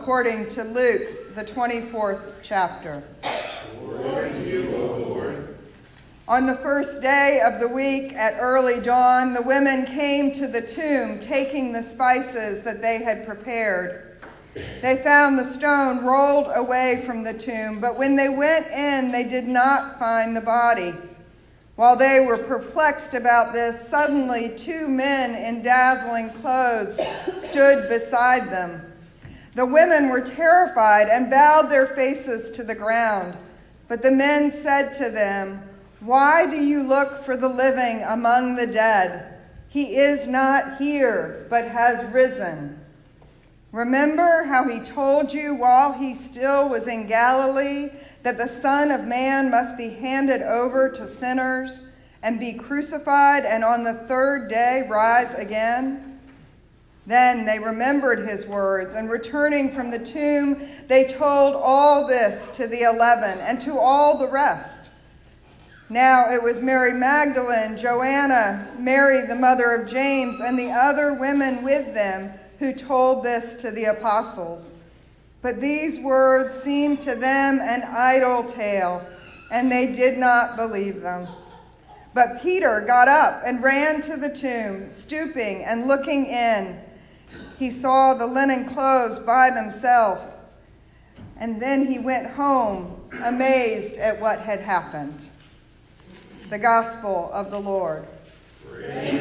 According to Luke, the 24th chapter. You. On the first day of the week at early dawn, the women came to the tomb taking the spices that they had prepared. They found the stone rolled away from the tomb, but when they went in, they did not find the body. While they were perplexed about this, suddenly two men in dazzling clothes stood beside them. The women were terrified and bowed their faces to the ground. But the men said to them, Why do you look for the living among the dead? He is not here, but has risen. Remember how he told you while he still was in Galilee that the Son of Man must be handed over to sinners and be crucified and on the third day rise again? Then they remembered his words, and returning from the tomb, they told all this to the eleven and to all the rest. Now it was Mary Magdalene, Joanna, Mary the mother of James, and the other women with them who told this to the apostles. But these words seemed to them an idle tale, and they did not believe them. But Peter got up and ran to the tomb, stooping and looking in. He saw the linen clothes by themselves, and then he went home, amazed at what had happened. The Gospel of the Lord. Praise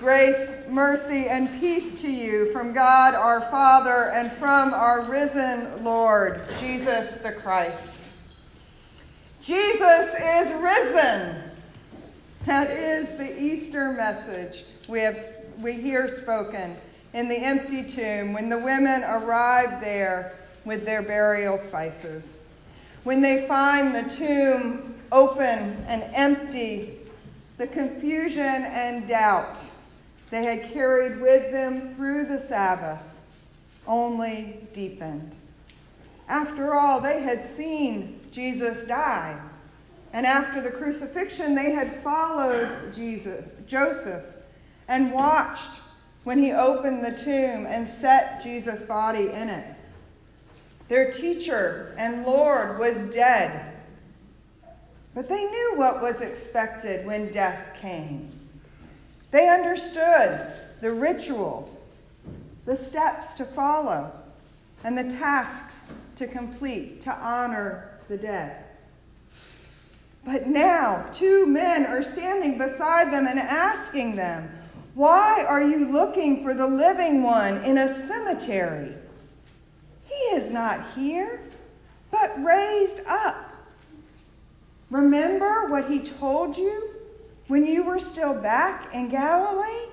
Grace, mercy, and peace to you from God our Father and from our risen Lord, Jesus the Christ. Jesus is risen. That is the Easter message we, have, we hear spoken in the empty tomb when the women arrive there with their burial spices. When they find the tomb open and empty, the confusion and doubt they had carried with them through the Sabbath only deepened. After all, they had seen Jesus die. And after the crucifixion, they had followed Jesus, Joseph and watched when he opened the tomb and set Jesus' body in it. Their teacher and Lord was dead. But they knew what was expected when death came. They understood the ritual, the steps to follow, and the tasks to complete to honor the dead. But now, two men are standing beside them and asking them, Why are you looking for the living one in a cemetery? He is not here, but raised up. Remember what he told you when you were still back in Galilee?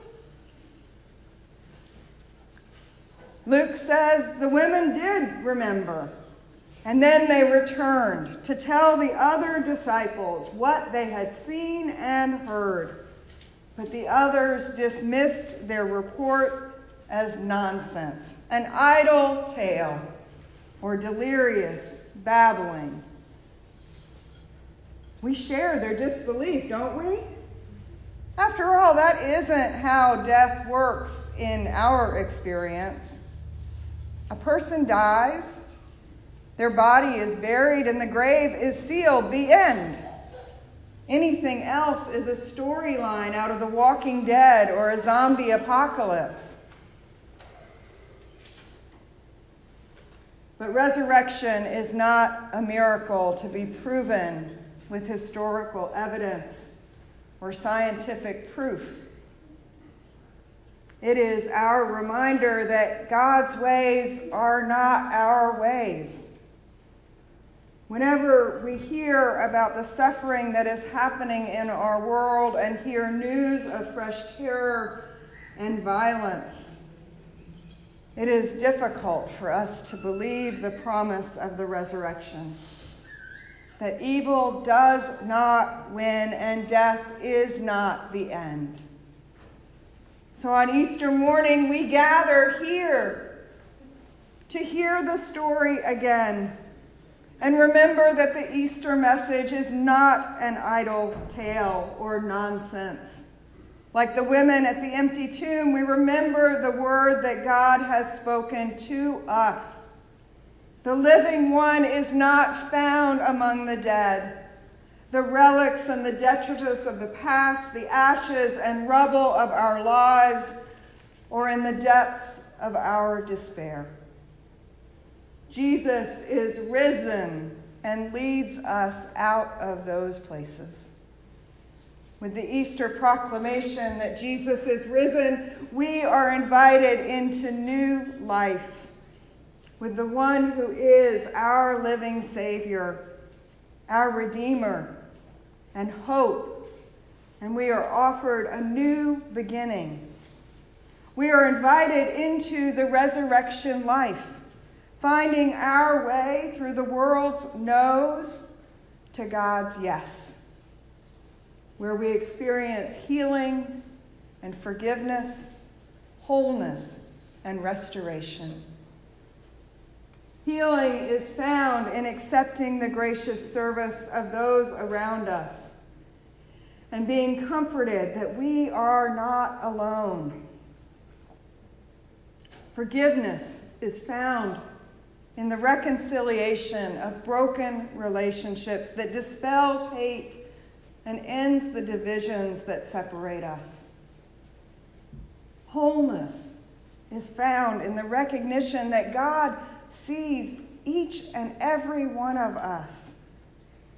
Luke says the women did remember. And then they returned to tell the other disciples what they had seen and heard. But the others dismissed their report as nonsense, an idle tale, or delirious babbling. We share their disbelief, don't we? After all, that isn't how death works in our experience. A person dies, their body is buried, and the grave is sealed. The end. Anything else is a storyline out of The Walking Dead or a zombie apocalypse. But resurrection is not a miracle to be proven with historical evidence or scientific proof. It is our reminder that God's ways are not our ways. Whenever we hear about the suffering that is happening in our world and hear news of fresh terror and violence, it is difficult for us to believe the promise of the resurrection that evil does not win and death is not the end. So on Easter morning, we gather here to hear the story again and remember that the Easter message is not an idle tale or nonsense. Like the women at the empty tomb, we remember the word that God has spoken to us. The living one is not found among the dead the relics and the detritus of the past, the ashes and rubble of our lives, or in the depths of our despair. Jesus is risen and leads us out of those places. With the Easter proclamation that Jesus is risen, we are invited into new life with the one who is our living Savior, our Redeemer, and hope, and we are offered a new beginning. We are invited into the resurrection life, finding our way through the world's no's to God's yes, where we experience healing and forgiveness, wholeness and restoration. Healing is found in accepting the gracious service of those around us and being comforted that we are not alone. Forgiveness is found in the reconciliation of broken relationships that dispels hate and ends the divisions that separate us. Wholeness is found in the recognition that God sees each and every one of us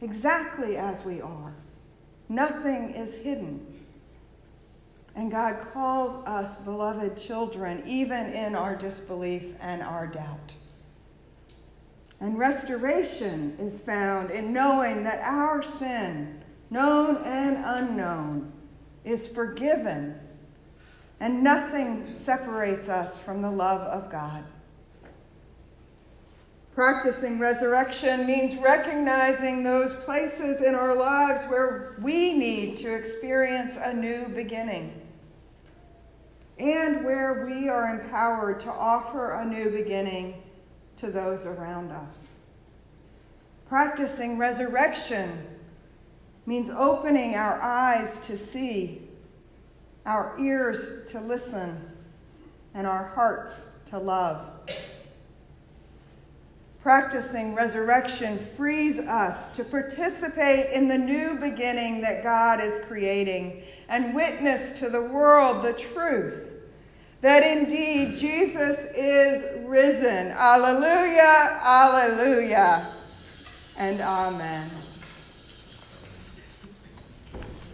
exactly as we are Nothing is hidden. And God calls us beloved children, even in our disbelief and our doubt. And restoration is found in knowing that our sin, known and unknown, is forgiven, and nothing separates us from the love of God. Practicing resurrection means recognizing those places in our lives where we need to experience a new beginning and where we are empowered to offer a new beginning to those around us. Practicing resurrection means opening our eyes to see, our ears to listen, and our hearts to love. Practicing resurrection frees us to participate in the new beginning that God is creating and witness to the world the truth that indeed Jesus is risen. Alleluia, alleluia, and amen.